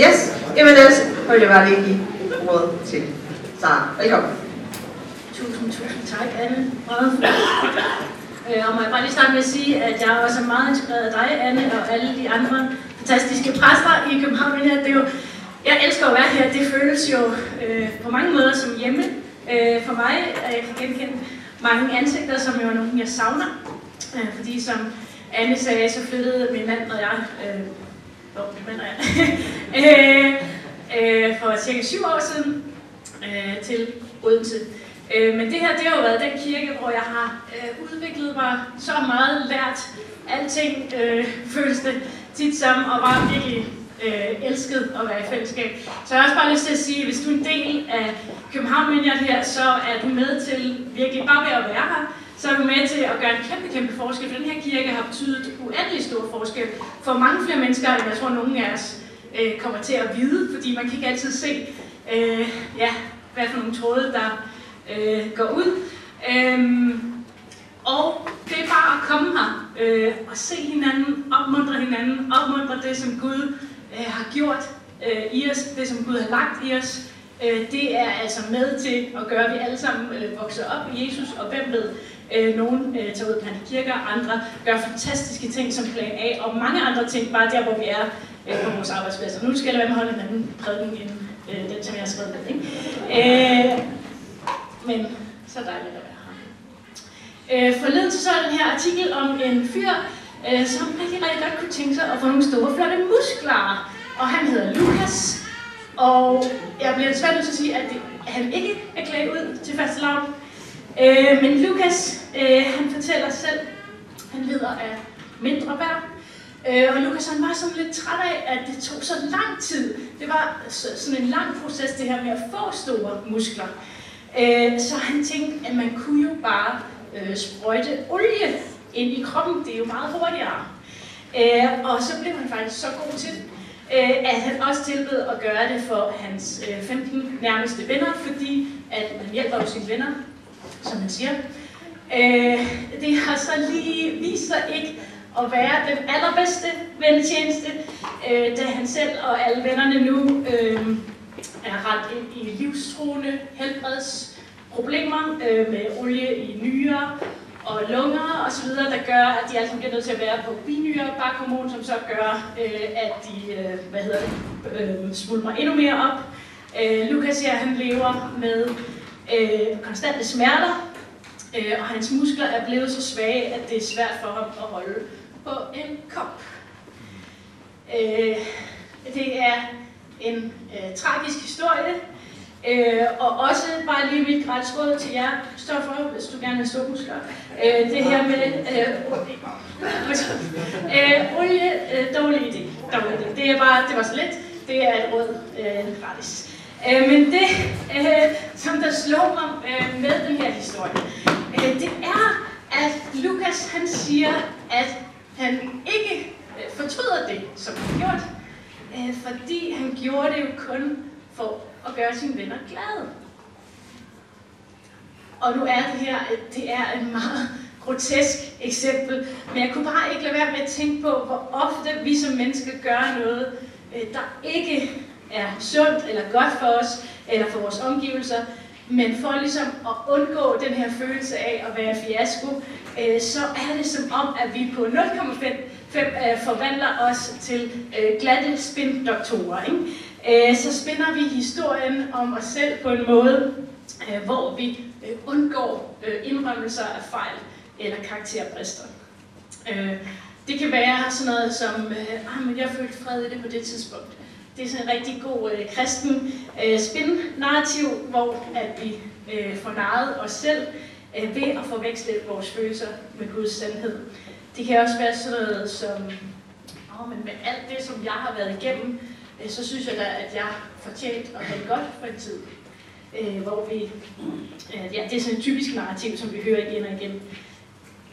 Yes, jamen ellers vil jeg bare lige give ordet til Sara. Velkommen. Tusind, tusind tak, Anne. Meget. Øh, og må jeg bare lige starte med at sige, at jeg også er meget inspireret af dig, Anne, og alle de andre fantastiske præster i København. Det er jo, jeg elsker at være her. Det føles jo øh, på mange måder som hjemme øh, for mig. At jeg kan genkende mange ansigter, som jo er nogen, jeg savner. Øh, fordi som Anne sagde, så flyttede min mand og jeg, øh, hvor det mener jeg, øh, øh, for cirka syv år siden øh, til Odense. Øh, men det her, det har jo været den kirke, hvor jeg har øh, udviklet mig så meget, lært alting, øh, føles det tit som, og var virkelig øh, elsket at være i fællesskab. Så jeg har også bare lyst til at sige, at hvis du er en del af København her, så er du med til virkelig bare ved at være her, så er du med til at gøre en kæmpe, kæmpe forskel, for den her kirke har betydet uendelig stor forskel for mange flere mennesker, end jeg tror, nogen af os øh, kommer til at vide, fordi man kan ikke altid se, øh, ja, hvad for nogle tråde, der øh, går ud. Øhm, og det er bare at komme her øh, og se hinanden, opmuntre hinanden, opmuntre det, som Gud øh, har gjort øh, i os, det som Gud har lagt i os. Øh, det er altså med til at gøre, at vi alle sammen øh, vokser op i Jesus, og hvem ved, øh, nogen øh, tager ud på kirker, andre gør fantastiske ting som plan A, og mange andre ting, bare der, hvor vi er øh, på vores arbejdspladser. Nu skal jeg lade være med at holde en anden prædiken end øh, den, som jeg har skrevet med. Ikke? Øh, men så dejligt at være her. Øh, forleden så så jeg den her artikel om en fyr, øh, som rigtig, rigtig godt kunne tænke sig at få nogle store, flotte muskler. Og han hedder Lukas. Og jeg bliver desværre nødt til at sige, at, han ikke er klædt ud til første lavn. Øh, men Lukas, øh, han fortæller selv, han lider af mindre værd. Øh, og Lukas han var sådan lidt træt af, at det tog så lang tid. Det var sådan en lang proces, det her med at få store muskler. Øh, så han tænkte, at man kunne jo bare øh, sprøjte olie ind i kroppen. Det er jo meget hurtigere. Øh, og så blev han faktisk så god til det, øh, at han også tilbød at gøre det for hans øh, 15 nærmeste venner, fordi at man hjælper jo sine venner, som man siger. Øh, det har så lige vist sig ikke at være den allerbedste vennetjeneste, øh, da han selv og alle vennerne nu øh, er ret ind i livstruende helbredsproblemer øh, med olie i nyere og lunger osv., der gør, at de altså bliver nødt til at være på binyre bakhormon, som så gør, øh, at de øh, hvad hedder det, øh, svulmer endnu mere op. Øh, Lukas her, han lever med øh, konstante smerter, øh, og hans muskler er blevet så svage, at det er svært for ham at holde på en kop. Øh, det er en øh, tragisk historie, øh, og også bare lige mit gratis råd til jer, Stoffer, hvis du gerne vil stå muskler. Øh, det her med øh, øh, olie, øh, dårlig idé. Dårlig idé. Det er bare, det var så let. Det er et råd øh, gratis. Øh, men det, øh, som der slår mig øh, med den her historie, øh, det er, at Lukas han siger, at han ikke øh, fortryder det, som han gjorde, gjort, øh, fordi han gjorde det jo kun for at gøre sine venner glade. Og nu er det her, det er et meget grotesk eksempel, men jeg kunne bare ikke lade være med at tænke på, hvor ofte vi som mennesker gør noget, øh, der ikke er sundt eller godt for os, eller for vores omgivelser, men for ligesom at undgå den her følelse af at være fiasko, øh, så er det som om, at vi på 0,5 øh, forvandler os til glatte spindoktorer. Ikke? Øh, så spinder vi historien om os selv på en måde, øh, hvor vi øh, undgår indrømmelser af fejl eller karakterbrister. Det kan være sådan noget som, ah, at jeg følte fred i det på det tidspunkt det er sådan en rigtig god øh, kristen øh, spin-narrativ, hvor at vi øh, får narret os selv øh, ved at forveksle vores følelser med Guds sandhed. Det kan også være sådan noget som, oh, men med alt det, som jeg har været igennem, Øh, så synes jeg da, at jeg fortjent at have det godt for en tid. Øh, hvor vi, øh, ja, det er sådan en typisk narrativ, som vi hører igen og igen.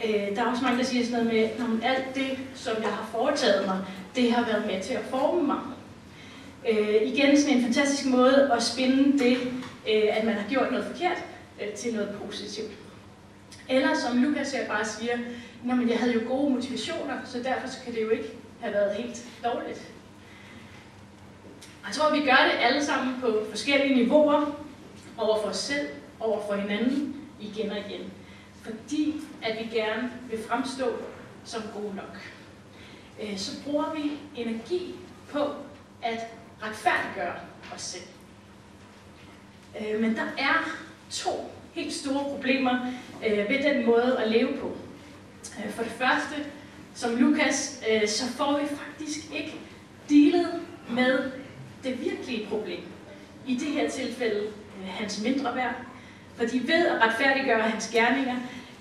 Øh, der er også mange, der siger sådan noget med, at alt det, som jeg har foretaget mig, det har været med til at forme mig. Øh, igen sådan en fantastisk måde at spinde det, øh, at man har gjort noget forkert, øh, til noget positivt. Eller som Lukas her bare siger, men jeg havde jo gode motivationer, så derfor så kan det jo ikke have været helt dårligt. Jeg tror, vi gør det alle sammen på forskellige niveauer, over for os selv, over for hinanden, igen og igen. Fordi at vi gerne vil fremstå som gode nok. Øh, så bruger vi energi på at retfærdiggøre os selv. Øh, men der er to helt store problemer øh, ved den måde at leve på. For det første, som Lukas, så får vi faktisk ikke dealet med det virkelige problem. I det her tilfælde øh, hans mindre værd. Fordi ved at retfærdiggøre hans gerninger,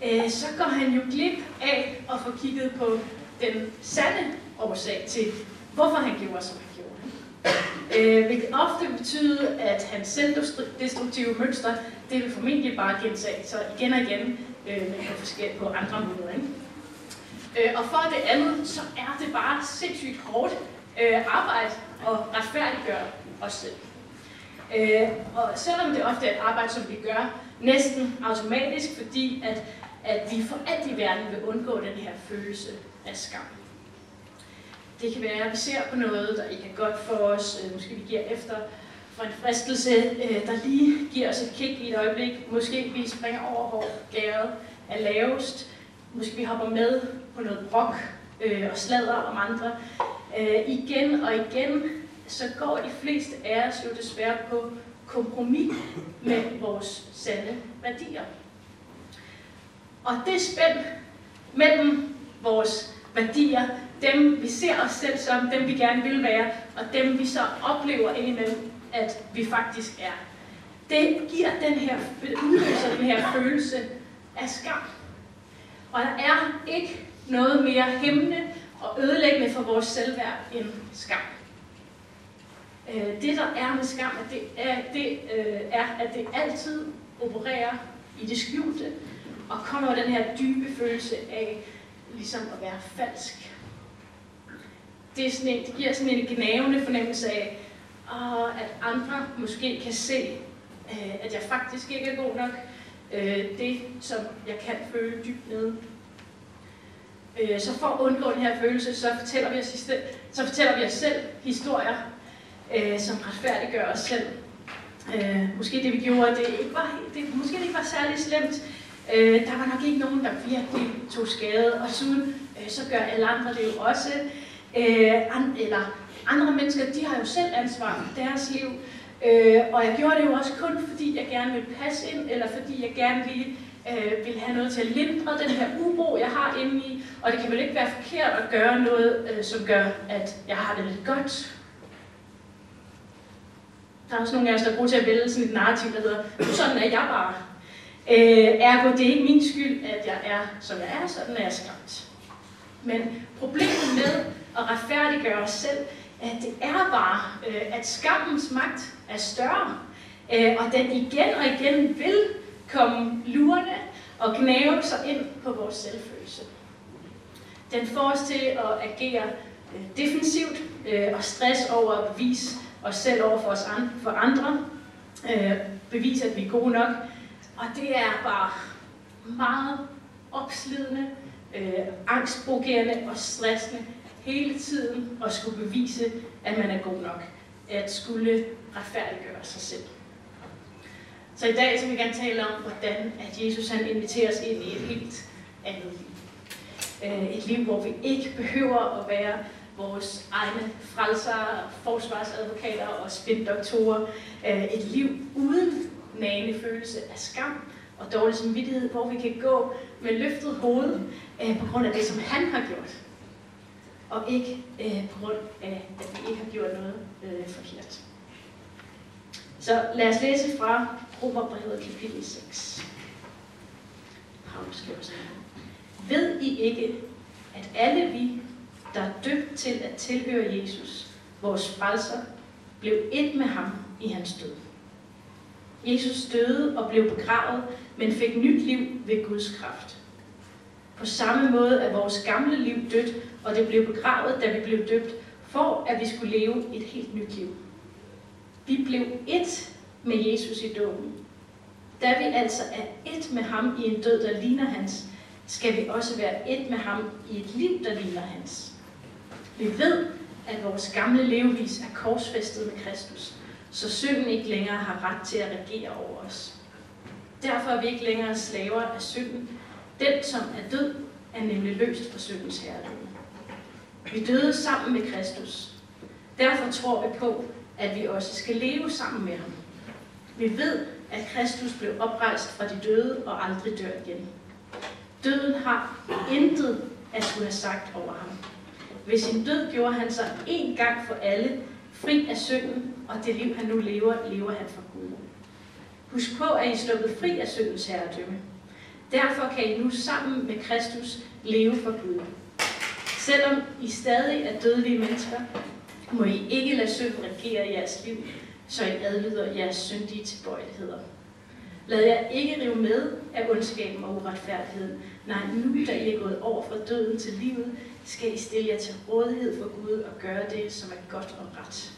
øh, så går han jo glip af at få kigget på den sande årsag til, hvorfor han gjorde, som han gjorde. Øh, hvilket ofte betyder, at hans selvdestruktive mønster, det vil formentlig bare gentage sig igen og igen øh, på, forskellige, på andre måder. Ikke? Øh, og for det andet, så er det bare sindssygt hårdt øh, arbejde og retfærdiggøre os selv. Øh, og selvom det ofte er et arbejde, som vi gør næsten automatisk, fordi at, at vi for alt i verden vil undgå den her følelse af skam. Det kan være, at vi ser på noget, der ikke er godt for os. Øh, måske vi giver efter for en fristelse, øh, der lige giver os et kick i et øjeblik. Måske vi springer over, hvor gæret er lavest. Måske vi hopper med på noget brok øh, og slader om andre øh, Igen og igen, så går de fleste af os jo desværre på kompromis med vores sande værdier. Og det spænd mellem vores værdier, dem vi ser os selv som, dem vi gerne vil være, og dem vi så oplever indimellem, at vi faktisk er. Det giver den her, udløser den her følelse af skam. Og der er ikke noget mere hæmmende og ødelæggende for vores selvværd end skam. Øh, det der er med skam, at det er, det, øh, er, at det altid opererer i det skjulte, og kommer den her dybe følelse af ligesom at være falsk det, er sådan en, det giver sådan en gnavende fornemmelse af, og at andre måske kan se, uh, at jeg faktisk ikke er god nok. Uh, det, som jeg kan føle dybt nede. Øh, så for at undgå den her følelse, så fortæller vi os, så fortæller vi os selv historier, øh, som retfærdiggør os selv. Øh, måske det vi gjorde, det ikke var, det, måske det ikke var særlig slemt. Øh, der var nok ikke nogen, der virkelig tog skade, og siden øh, så gør alle andre det jo også. Øh, an, eller andre mennesker, de har jo selv ansvar for deres liv. Øh, og jeg gjorde det jo også kun, fordi jeg gerne ville passe ind, eller fordi jeg gerne ville, øh, ville have noget til at lindre den her uro, jeg har inde i. Og det kan vel ikke være forkert at gøre noget, øh, som gør, at jeg har det lidt godt. Der er også nogle af os, der er gode til at vælge sådan et narrativ, der hedder, sådan er jeg bare. Øh, ergo, det er ikke min skyld, at jeg er, som jeg er, sådan er jeg skræmt. Men problemet med at retfærdiggøre os selv, at det er bare, øh, at skammens magt er større, øh, og den igen og igen vil komme lurende og gnave sig ind på vores selvfølelse. Den får os til at agere øh, defensivt øh, og stress over at bevise os selv over for, os andre, for andre, øh, bevise, at vi er gode nok, og det er bare meget opslidende, angstprovokerende og stressende hele tiden at skulle bevise, at man er god nok. At skulle retfærdiggøre sig selv. Så i dag så vil jeg gerne tale om, hvordan at Jesus han inviterer os ind i et helt andet liv. Øh, et liv, hvor vi ikke behøver at være vores egne frelsere, forsvarsadvokater og spindoktorer. Øh, et liv uden nagende følelse af skam og dårlig samvittighed, hvor vi kan gå med løftet hoved øh, på grund af det, som han har gjort og ikke på grund af, at vi ikke har gjort noget forkert. Så lad os læse fra Romerbrevet kapitel 6. Paulus skriver sådan ved I ikke, at alle vi, der er døbt til at tilhøre Jesus, vores frelser, blev et med ham i hans død. Jesus døde og blev begravet, men fik nyt liv ved Guds kraft. På samme måde er vores gamle liv dødt, og det blev begravet, da vi blev døbt, for at vi skulle leve et helt nyt liv. Vi blev et med Jesus i dåben. Da vi altså er et med ham i en død, der ligner hans, skal vi også være et med ham i et liv, der ligner hans. Vi ved, at vores gamle levevis er korsfæstet med Kristus, så synden ikke længere har ret til at regere over os. Derfor er vi ikke længere slaver af synden. Den, som er død, er nemlig løst fra syndens herredømme. Vi døde sammen med Kristus. Derfor tror vi på, at vi også skal leve sammen med ham. Vi ved, at Kristus blev oprejst fra de døde og aldrig dør igen. Døden har intet at skulle have sagt over ham. Ved sin død gjorde han sig en gang for alle fri af synden, og det liv, han nu lever, lever han for Gud. Husk på, at I er sluppet fri af syndens herredømme. Derfor kan I nu sammen med Kristus leve for Gud. Selvom I stadig er dødelige mennesker, må I ikke lade synd regere jeres liv, så I adlyder jeres syndige tilbøjeligheder. Lad jer ikke rive med af ondskaben og uretfærdigheden. Nej, nu da I er gået over fra døden til livet, skal I stille jer til rådighed for Gud og gøre det, som er godt og ret.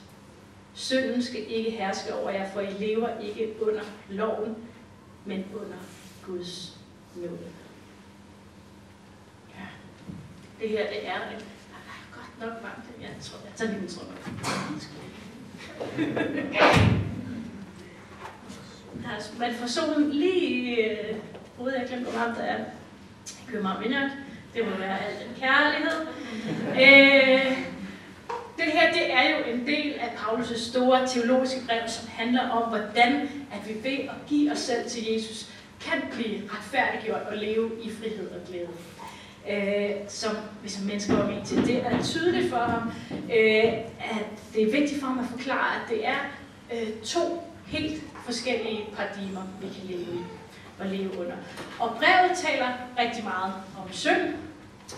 Synden skal ikke herske over jer, for I lever ikke under loven, men under Guds nåde. Ja. Det her, det er en godt nok varmt. Jeg tror, jeg tager lige min trøje. Altså, man får solen lige øh, hovedet. Jeg glemte, hvor varmt det er i København Vineyard. Det må være al den kærlighed. Øh, det her det er jo en del af Paulus' store teologiske brev, som handler om, hvordan at vi ved at give os selv til Jesus, kan blive retfærdiggjort og leve i frihed og glæde. Øh, som vi som mennesker var med til. Det er tydeligt for ham, øh, at det er vigtigt for ham at forklare, at det er øh, to helt forskellige paradigmer, vi kan leve i og leve under. Og brevet taler rigtig meget om synd,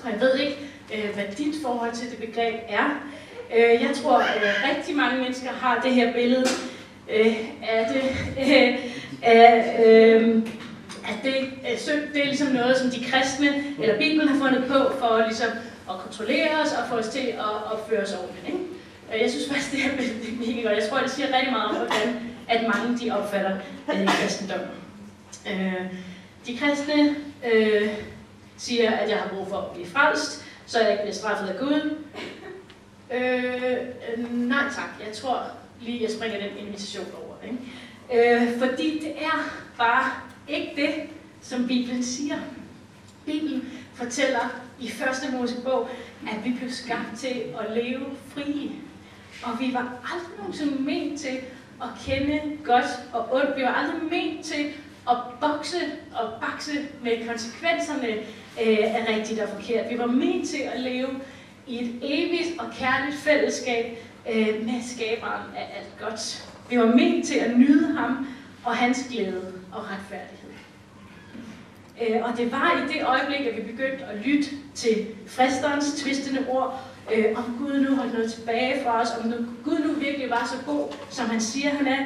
og jeg ved ikke, øh, hvad dit forhold til det begreb er. Øh, jeg tror, at øh, rigtig mange mennesker har det her billede øh, af det, øh, af, øh, at det, øh, synd, det er ligesom noget, som de kristne eller Bibelen har fundet på for ligesom at kontrollere os og få os til at opføre os ordentligt. Ikke? Jeg synes faktisk, det er, det er mega godt. Jeg tror, det siger rigtig meget om, hvordan at mange de opfatter øh, kristendommen. Øh, de kristne øh, siger, at jeg har brug for at blive frelst, så jeg ikke bliver straffet af Gud. Øh, øh, nej tak, jeg tror lige, jeg springer den invitation over. Ikke? Øh, fordi det er bare ikke det, som Bibelen siger. Bibelen fortæller i første Mosebog, at vi blev skabt til at leve frie. Og vi var aldrig nogensinde ment til at kende godt og ondt. Vi var aldrig ment til at bokse og bakse med konsekvenserne øh, af rigtigt og forkert. Vi var ment til at leve i et evigt og kærligt fællesskab øh, med skaberen af alt godt. Vi var ment til at nyde ham og hans glæde og retfærdighed. Øh, og det var i det øjeblik, at vi begyndte at lytte til fristerens tvistende ord, øh, om Gud nu holdt noget tilbage for os, om nu, Gud nu virkelig var så god, som han siger, han er,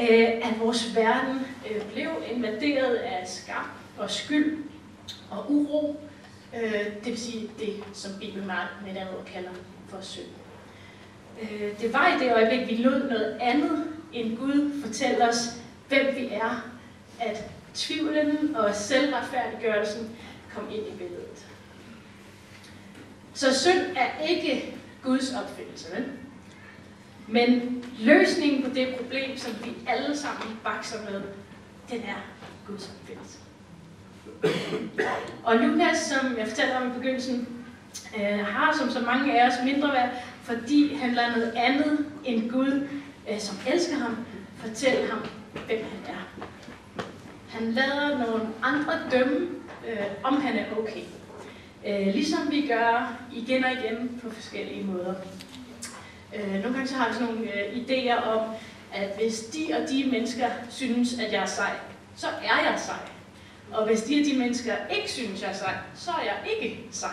øh, at vores verden øh, blev invaderet af skam og skyld og uro, øh, det vil sige det, som Bibelen med et andet ord kalder for synd. Øh, det var i det øjeblik, vi lod noget andet end Gud fortælle os, hvem vi er, at tvivlen og selvretfærdiggørelsen kom ind i billedet. Så synd er ikke Guds opfindelse, vel? Men løsningen på det problem, som vi alle sammen bakser med, den er Guds opfindelse. Og Lukas, som jeg fortalte om i begyndelsen, øh, har som så mange af os mindre værd, fordi han lader noget andet end Gud, øh, som elsker ham, fortælle ham, hvem han er. Han lader nogle andre dømme, øh, om han er okay. Øh, ligesom vi gør igen og igen på forskellige måder. Øh, nogle gange så har vi sådan nogle øh, idéer om, at hvis de og de mennesker synes, at jeg er sej, så er jeg sej. Og hvis de og de mennesker ikke synes, jeg er sej, så er jeg ikke sej.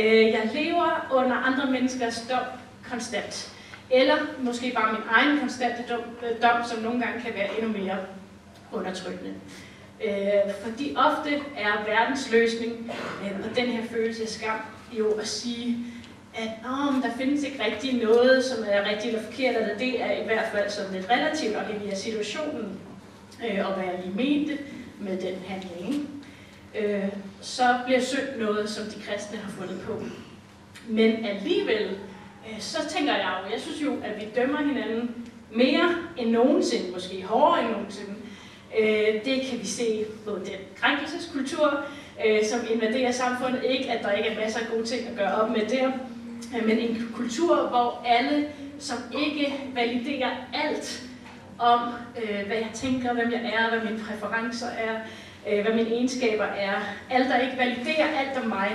Øh, jeg lever under andre menneskers dom konstant. Eller måske bare min egen konstante dom, øh, dom som nogle gange kan være endnu mere undertrykkende. Øh, fordi ofte er verdens løsning øh, på den her følelse af skam jo at sige, at oh, der findes ikke rigtig noget, som er rigtigt eller forkert, eller det er i hvert fald sådan lidt relativt afhængig af situationen, øh, og hvad jeg lige mente med den handling. Øh, så bliver synd noget, som de kristne har fundet på. Men alligevel øh, så tænker jeg jo, jeg synes jo, at vi dømmer hinanden mere end nogensinde, måske hårdere end nogensinde. Øh, det kan vi se på den krænkelseskultur, øh, som invaderer samfundet. Ikke, at der ikke er masser af gode ting at gøre op med der, øh, men en kultur, hvor alle, som ikke validerer alt om, øh, hvad jeg tænker, hvem jeg er, hvad mine præferencer er, hvad mine egenskaber er, alle, der ikke validerer alt om mig,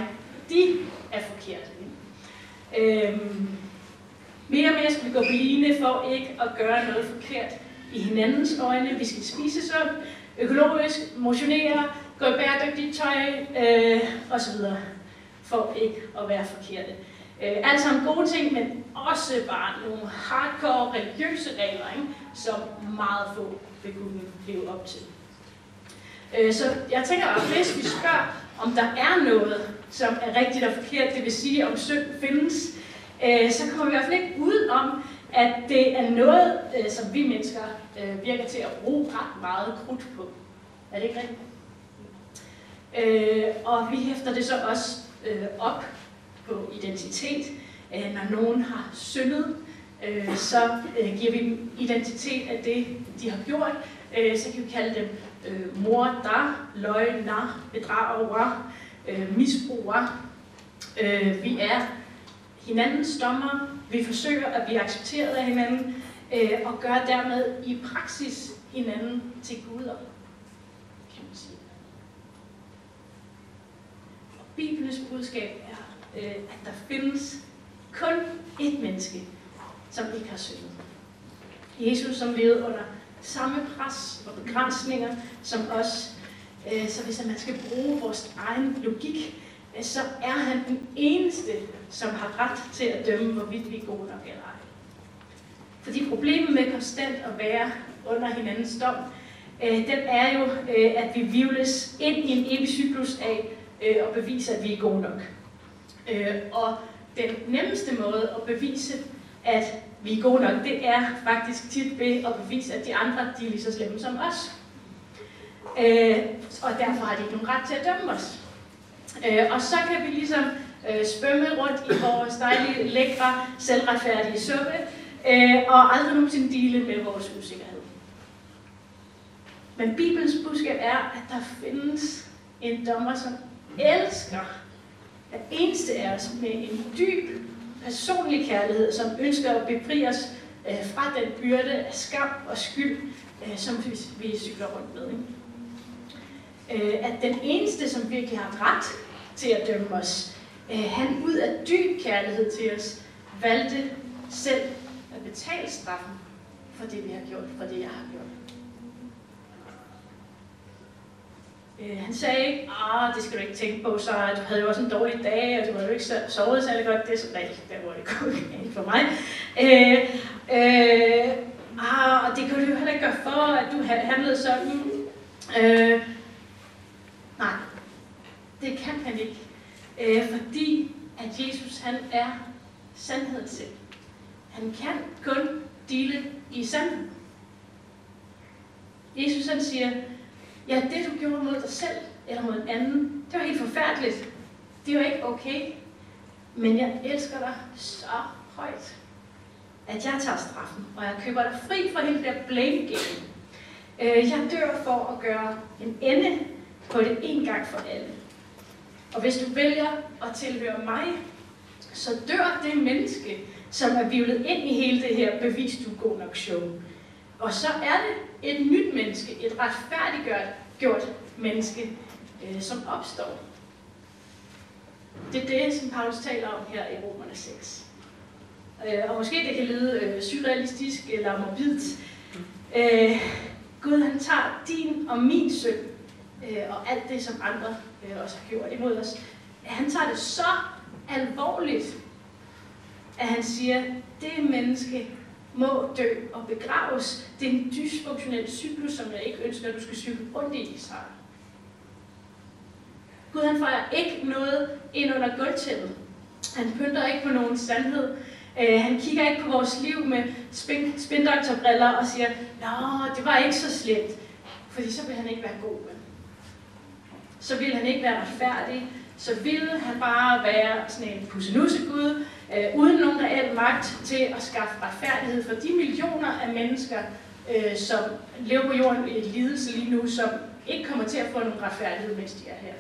de er forkerte. Øhm, mere og mere skal vi gå på line for ikke at gøre noget forkert i hinandens øjne. Vi skal spise sundt, økologisk, motionere, gå i bæredygtigt tøj øh, osv. For ikke at være forkerte. Øh, alt sammen gode ting, men også bare nogle hardcore religiøse regler, ikke? som meget få vil kunne leve op til. Øh, så jeg tænker, at hvis vi spørger, om der er noget, som er rigtigt og forkert, det vil sige, om synd findes, øh, så kommer vi i hvert fald ikke ud om, at det er noget, øh, som vi mennesker øh, virker til at bruge ret meget krudt på. Er det ikke rigtigt? Øh, og vi hæfter det så også øh, op på identitet. Øh, når nogen har syndet, øh, så øh, giver vi dem identitet af det, de har gjort. Øh, så kan vi kalde dem øh, morder, løgner, bedrager, øh, misbruger. Øh, vi er hinandens dommer. Vi forsøger at blive accepteret af hinanden øh, og gør dermed i praksis hinanden til guder, kan man sige. Og Bibelens budskab er, øh, at der findes kun ét menneske, som ikke har syndet. Jesus, som levede under samme pres og begrænsninger som os. Øh, så hvis man skal bruge vores egen logik, så er han den eneste, som har ret til at dømme, hvorvidt vi er gode nok eller ej. Fordi problemet med konstant at være under hinandens dom, øh, den er jo, øh, at vi vivles ind i en evig cyklus af øh, at bevise, at vi er gode nok. Øh, og den nemmeste måde at bevise, at vi er gode nok, det er faktisk tit ved at bevise, at de andre de er lige så slemme som os. Øh, og derfor har de ikke nogen ret til at dømme os. Øh, og så kan vi ligesom øh, svømme rundt i vores dejlige, lækre, selvretfærdige suppe, øh, og aldrig nogensinde dele med vores usikkerhed. Men Bibelens budskab er, at der findes en dommer, som elsker at eneste af os med en dyb personlig kærlighed, som ønsker at befri os øh, fra den byrde af skam og skyld, øh, som vi, vi cykler rundt med. Ikke? Øh, at den eneste, som virkelig har ret til at dømme os, øh, han ud af dyb kærlighed til os, valgte selv at betale straffen for det, vi har gjort, for det, jeg har gjort. Øh, han sagde ikke, ah, det skal du ikke tænke på, så du havde jo også en dårlig dag, og du havde jo ikke sovet særlig godt. Det er så rigtigt, der hvor det går ikke for mig. Øh, øh, ah, og det kunne du jo heller ikke gøre for, at du handlede sådan. Øh, nej, det kan han ikke. Øh, fordi at Jesus han er sandheden selv. Han kan kun dele i sandheden. Jesus han siger, ja, det du gjorde mod dig selv eller mod en anden, det var helt forfærdeligt. Det var ikke okay. Men jeg elsker dig så højt, at jeg tager straffen, og jeg køber dig fri fra hele det der blame game. Øh, jeg dør for at gøre en ende på det en gang for alle. Og hvis du vælger at tilhøre mig, så dør det menneske, som er vivlet ind i hele det her bevis, du er god nok show. Og så er det et nyt menneske, et retfærdiggjort gjort menneske, øh, som opstår. Det er det, som Paulus taler om her i Romerne 6. Øh, og måske det kan lyde øh, surrealistisk eller morbidt. Øh, Gud han tager din og min synd, øh, og alt det, som andre øh, også har gjort imod os. Han tager det så alvorligt, at han siger, det menneske må dø og begraves. Det er en dysfunktionel cyklus, som jeg ikke ønsker, at du skal cykle rundt i Israel. Gud han fejrer ikke noget ind under gulvtæppet. Han pynter ikke på nogen sandhed. Uh, han kigger ikke på vores liv med spin spindoktorbriller og siger, Nå, det var ikke så slemt. Fordi så vil han ikke være god med. Så vil han ikke være retfærdig. Så vil han bare være sådan en pussenusse Gud, øh, uden nogen reel magt til at skaffe retfærdighed for de millioner af mennesker, øh, som lever på jorden i lidelse lige nu, som ikke kommer til at få nogen retfærdighed, mens de er her.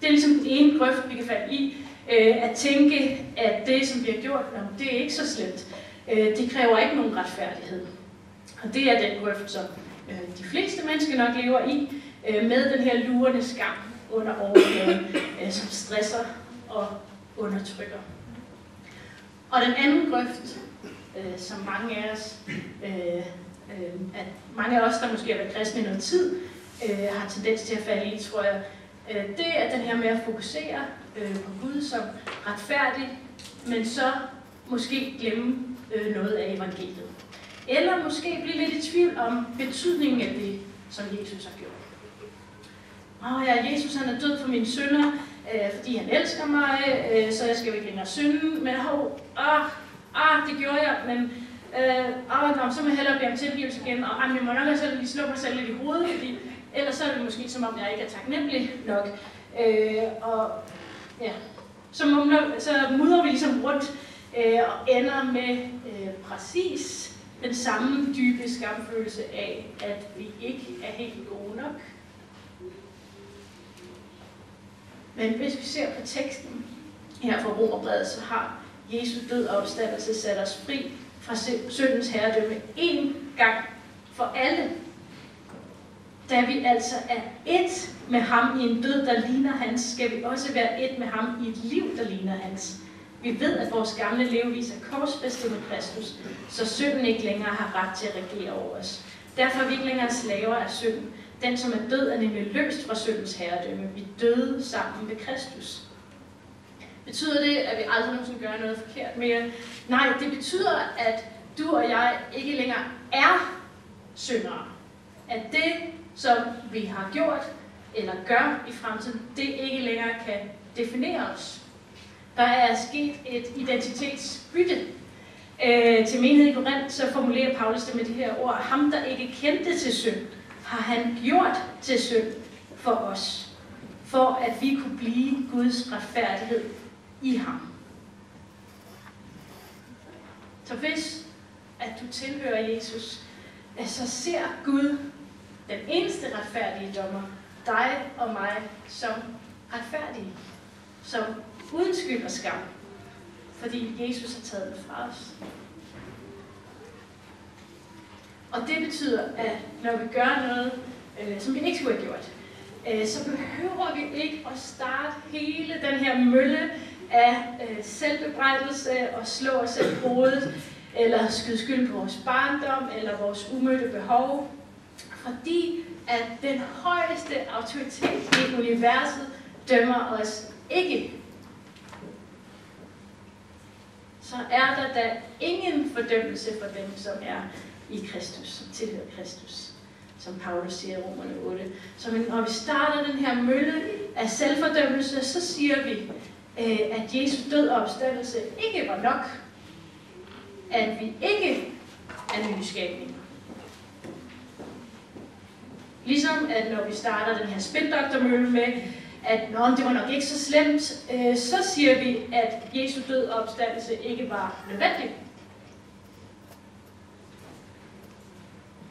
Det er ligesom den ene grøft, vi kan falde i, øh, at tænke, at det, som vi har gjort, nå, det er ikke så slemt. Øh, det kræver ikke nogen retfærdighed. Og det er den grøft, som øh, de fleste mennesker nok lever i, øh, med den her lurende skam under overfladen, øh, som stresser og undertrykker. Og den anden grøft, øh, som mange af os, øh, øh, at mange af os, der måske har været kristne i noget tid, øh, har tendens til at falde i, tror jeg, øh, det er den her med at fokusere øh, på Gud som retfærdig, men så måske glemme øh, noget af evangeliet. Eller måske blive lidt i tvivl om betydningen af det, som Jesus har gjort. Åh oh, ja, Jesus han er død for mine synder, øh, fordi han elsker mig, øh, så jeg skal jo ikke længere synde. Men hov, ah, ah, det gjorde jeg, men øh, ah, nå, så må jeg hellere bede om tilgivelse igen, og ah, jeg må nok også lige slå mig selv lidt i hovedet, fordi ellers så er det måske som om, jeg ikke er taknemmelig nok. Øh, og ja, så, mumler, så mudrer vi ligesom rundt øh, og ender med øh, præcis den samme dybe skamfølelse af, at vi ikke er helt gode nok. Men hvis vi ser på teksten her fra Romerbrevet, så har Jesus død og opstandelse sat os fri fra syndens herredømme én gang for alle. Da vi altså er ét med ham i en død, der ligner hans, skal vi også være ét med ham i et liv, der ligner hans. Vi ved, at vores gamle levevis er korsfæstet med Kristus, så synden ikke længere har ret til at regere over os. Derfor er vi ikke længere slaver af synden. Den, som er død, er nemlig løst fra syndens herredømme. Vi døde sammen med Kristus. Betyder det, at vi aldrig nogensinde gør noget forkert mere? Nej, det betyder, at du og jeg ikke længere er syndere. At det, som vi har gjort eller gør i fremtiden, det ikke længere kan definere os. Der er sket et identitetsbytte. Øh, til menighed i Korinth, så formulerer Paulus det med de her ord. Ham, der ikke kendte til synd, har han gjort til synd for os, for at vi kunne blive Guds retfærdighed i ham. Så hvis at du tilhører Jesus, så ser Gud, den eneste retfærdige dommer, dig og mig som retfærdige, som uden skyld og skam, fordi Jesus har taget det fra os. Og det betyder, at når vi gør noget, øh, som vi ikke skulle have gjort, øh, så behøver vi ikke at starte hele den her mølle af øh, selvbebrejdelse og slå os selv på hovedet, eller skyde skyld på vores barndom, eller vores umødte behov. Fordi at den højeste autoritet i universet dømmer os ikke så er der da ingen fordømmelse for dem, som er i Kristus, som tilhører Kristus, som Paulus siger i Romerne 8. Så når vi starter den her mølle af selvfordømmelse, så siger vi, øh, at Jesu død og opstandelse ikke var nok. At vi ikke er nyskabninger. Ligesom at når vi starter den her spindoktormølle med, at Nå, det var nok ikke så slemt, øh, så siger vi, at Jesu død og opstandelse ikke var nødvendig.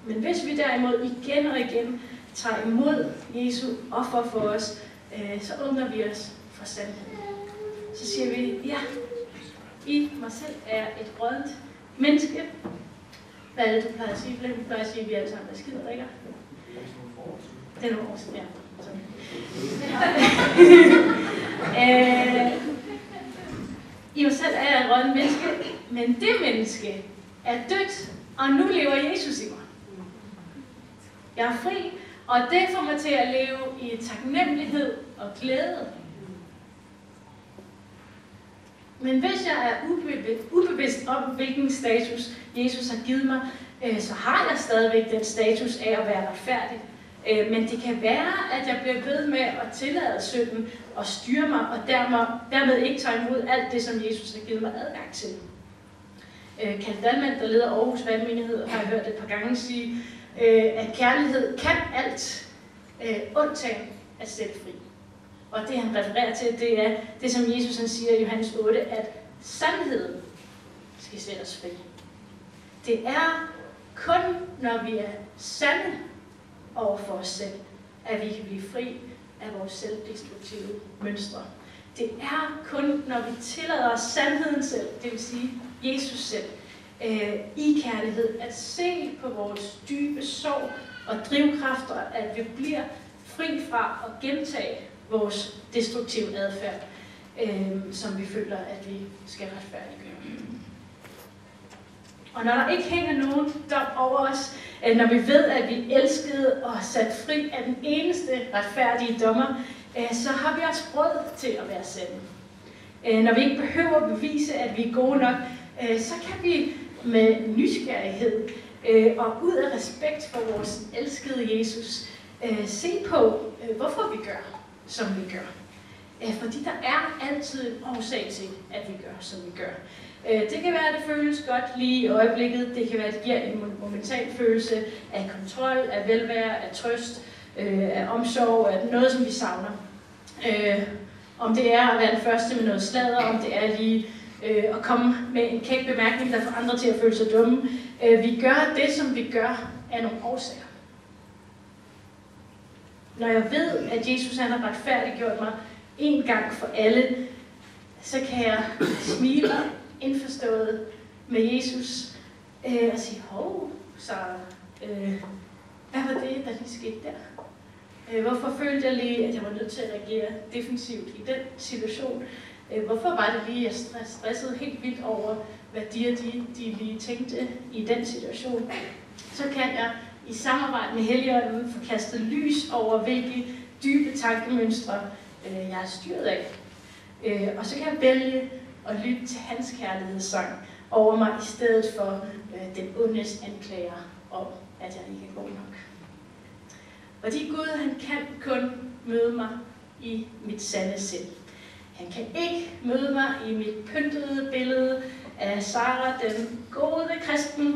Men hvis vi derimod igen og igen tager imod Jesu offer for os, øh, så åbner vi os for sandheden. Så siger vi, ja, i mig selv er et rådent menneske. Hvad er det, du plejer at sige? Hvem plejer at sige, at vi alle sammen er skider, ikke? Det er nogle år siden, ja. øh, I mig selv er jeg et rådent menneske, men det menneske er dødt, og nu lever Jesus i mig. Jeg er fri, og det får mig til at leve i taknemmelighed og glæde. Men hvis jeg er ubevidst om, hvilken status Jesus har givet mig, øh, så har jeg stadigvæk den status af at være retfærdig. Øh, men det kan være, at jeg bliver ved med at tillade synden og styre mig, og dermed, dermed ikke tage imod alt det, som Jesus har givet mig adgang til. Øh, Kald Dalman, der leder Aarhus Vandmenighed, har jeg hørt et par gange sige, øh, at kærlighed kan alt, øh, undtagen at sætte fri. Og det han refererer til, det er det, som Jesus han siger i Johannes 8, at sandheden skal sætte os fri. Det er kun, når vi er sande over for os selv, at vi kan blive fri af vores selvdestruktive mønstre. Det er kun, når vi tillader os sandheden selv, det vil sige Jesus selv, øh, i kærlighed, at se på vores dybe sorg og drivkræfter, at vi bliver fri fra at gentage vores destruktive adfærd, øh, som vi føler, at vi skal retfærdiggøre. Og når der ikke hænger nogen dom over os, øh, når vi ved, at vi elskede og sat fri af den eneste retfærdige dommer, øh, så har vi også råd til at være sande. Øh, når vi ikke behøver at bevise, at vi er gode nok, øh, så kan vi med nysgerrighed øh, og ud af respekt for vores elskede Jesus øh, se på, øh, hvorfor vi gør, som vi gør. Fordi der er altid en årsag til, at vi gør, som vi gør. Øh, det kan være, at det føles godt lige i øjeblikket. Det kan være, at det giver en momentan følelse af kontrol, af velvære, af trøst, øh, af omsorg, af noget, som vi savner. Øh, om det er at være den første med noget sladder, om det er lige øh, og komme med en kæk bemærkning, der får andre til at føle sig dumme. Øh, vi gør det, som vi gør, af nogle årsager. Når jeg ved, at Jesus han har retfærdiggjort mig en gang for alle, så kan jeg smile indforstået med Jesus øh, og sige, hov, så øh, hvad var det, der lige skete der? Øh, hvorfor følte jeg lige, at jeg var nødt til at reagere defensivt i den situation? Øh, hvorfor var det lige, at jeg stressede helt vildt over, hvad de og de, de lige tænkte i den situation? Så kan jeg i samarbejde med Helligånden få kastet lys over, hvilke dybe tankemønstre øh, jeg er styret af. Øh, og så kan jeg vælge at lytte til hans kærlighedssang over mig, i stedet for den ondes anklager om, at jeg ikke er god nok. Fordi Gud, han kan kun møde mig i mit sande selv. Han kan ikke møde mig i mit pyntede billede af Sara, den gode kristen,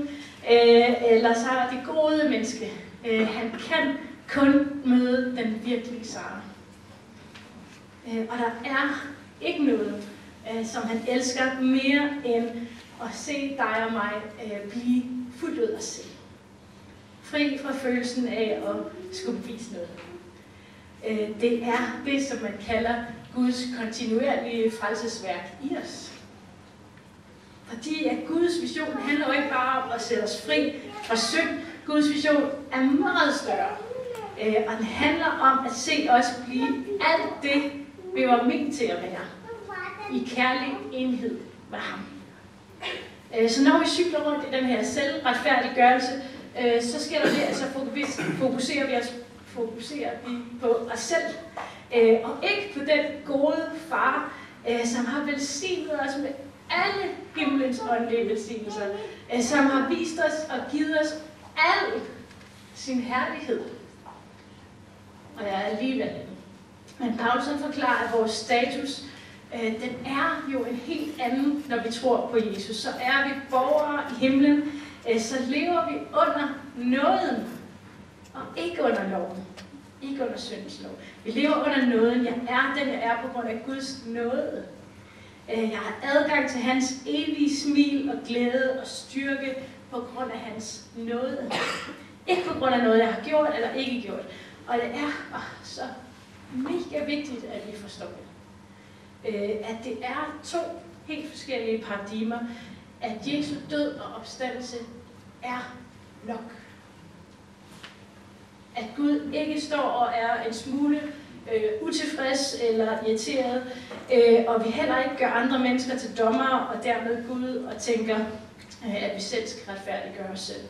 øh, eller Sara, det gode menneske. Øh, han kan kun møde den virkelige Sara. Øh, og der er ikke noget, øh, som han elsker mere end at se dig og mig øh, blive fuldt ud af selv. Fri fra følelsen af at skulle bevise noget. Øh, det er det, som man kalder Guds kontinuerlige frelsesværk i os. Fordi at Guds vision handler jo ikke bare om at sætte os fri fra synd. Guds vision er meget større. Øh, og den handler om at se os blive alt det, vi var ment til at være i kærlig enhed med ham. Øh, så når vi cykler rundt i den her selvretfærdiggørelse, øh, så sker der det, at så fokuserer vi, os, fokuserer vi på os selv, øh, og ikke på den gode far, øh, som har velsignet os med alle himlens åndelige velsignelser, øh, som har vist os og givet os al sin herlighed. Og jeg er alligevel men Paulus forklarer, at vores status øh, den er jo en helt anden, når vi tror på Jesus. Så er vi borgere i himlen, øh, så lever vi under nåden, og ikke under loven. Ikke under syndens lov. Vi lever under nåden. Jeg er den, jeg er på grund af Guds nåde. Øh, jeg har adgang til hans evige smil og glæde og styrke på grund af hans nåde. Ikke på grund af noget, jeg har gjort eller ikke gjort. Og det er oh, så mega vigtigt, at vi forstår det øh, at det er to helt forskellige paradigmer, at Jesu død og opstandelse er nok. At Gud ikke står og er en smule øh, utilfreds eller irriteret, øh, og vi heller ikke gør andre mennesker til dommer og dermed Gud og tænker, øh, at vi selv skal retfærdiggøre os selv.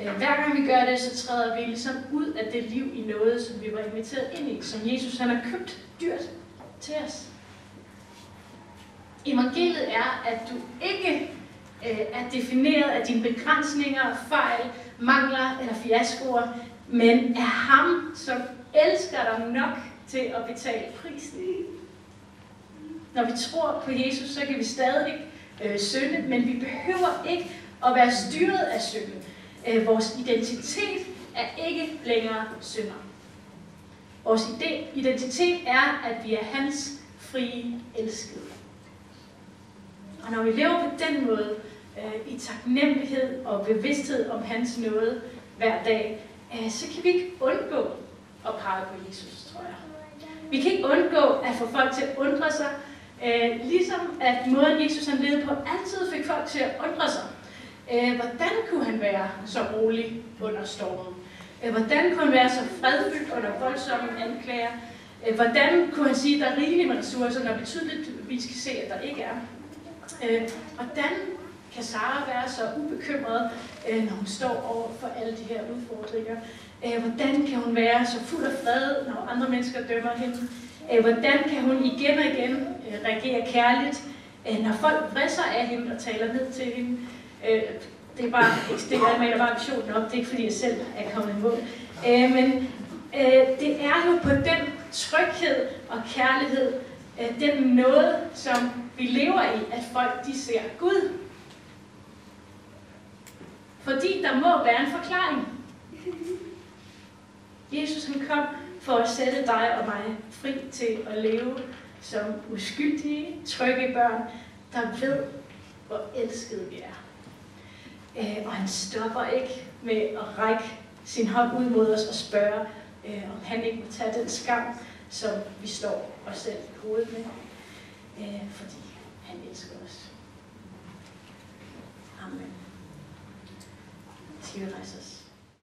Øh, hver gang vi gør det, så træder vi ligesom ud af det liv i noget, som vi var inviteret ind i, som Jesus han har købt dyrt til os. Evangeliet er, at du ikke øh, er defineret af dine begrænsninger, fejl, mangler eller fiaskoer, men er ham, som elsker dig nok til at betale prisen. Når vi tror på Jesus, så kan vi stadig øh, synde, men vi behøver ikke at være styret af synden. Øh, vores identitet er ikke længere synder. Vores identitet er, at vi er hans frie elskede. Og når vi lever på den måde, øh, i taknemmelighed og bevidsthed om hans nåde hver dag, øh, så kan vi ikke undgå at pege på Jesus, tror jeg. Vi kan ikke undgå at få folk til at undre sig, øh, ligesom at måden Jesus han levede på altid fik folk til at undre sig. Øh, hvordan kunne han være så rolig under stormen? Øh, hvordan kunne han være så fredfyldt under voldsomme anklager? Øh, hvordan kunne han sige, at der er rigeligt med ressourcer, når vi tydeligvis kan se, at der ikke er? Øh, hvordan kan Sara være så ubekymret, øh, når hun står over for alle de her udfordringer? Øh, hvordan kan hun være så fuld af fred, når andre mennesker dømmer hende? Øh, hvordan kan hun igen og igen øh, reagere kærligt, øh, når folk vrisser af hende og taler ned til hende? Øh, det er bare, det er, jeg maler bare visionen op, det er ikke fordi jeg selv er kommet i mål. Øh, men øh, det er jo på den tryghed og kærlighed, øh, den noget, som vi lever i, at folk de ser Gud. Fordi der må være en forklaring. Jesus han kom for at sætte dig og mig fri til at leve som uskyldige, trygge børn, der ved, hvor elskede vi er. Øh, og han stopper ikke med at række sin hånd ud mod os og spørge, øh, om han ikke må tage den skam, som vi står os selv i hovedet med. Øh, fordi han elsker os. Amen. Skal vi rejse os?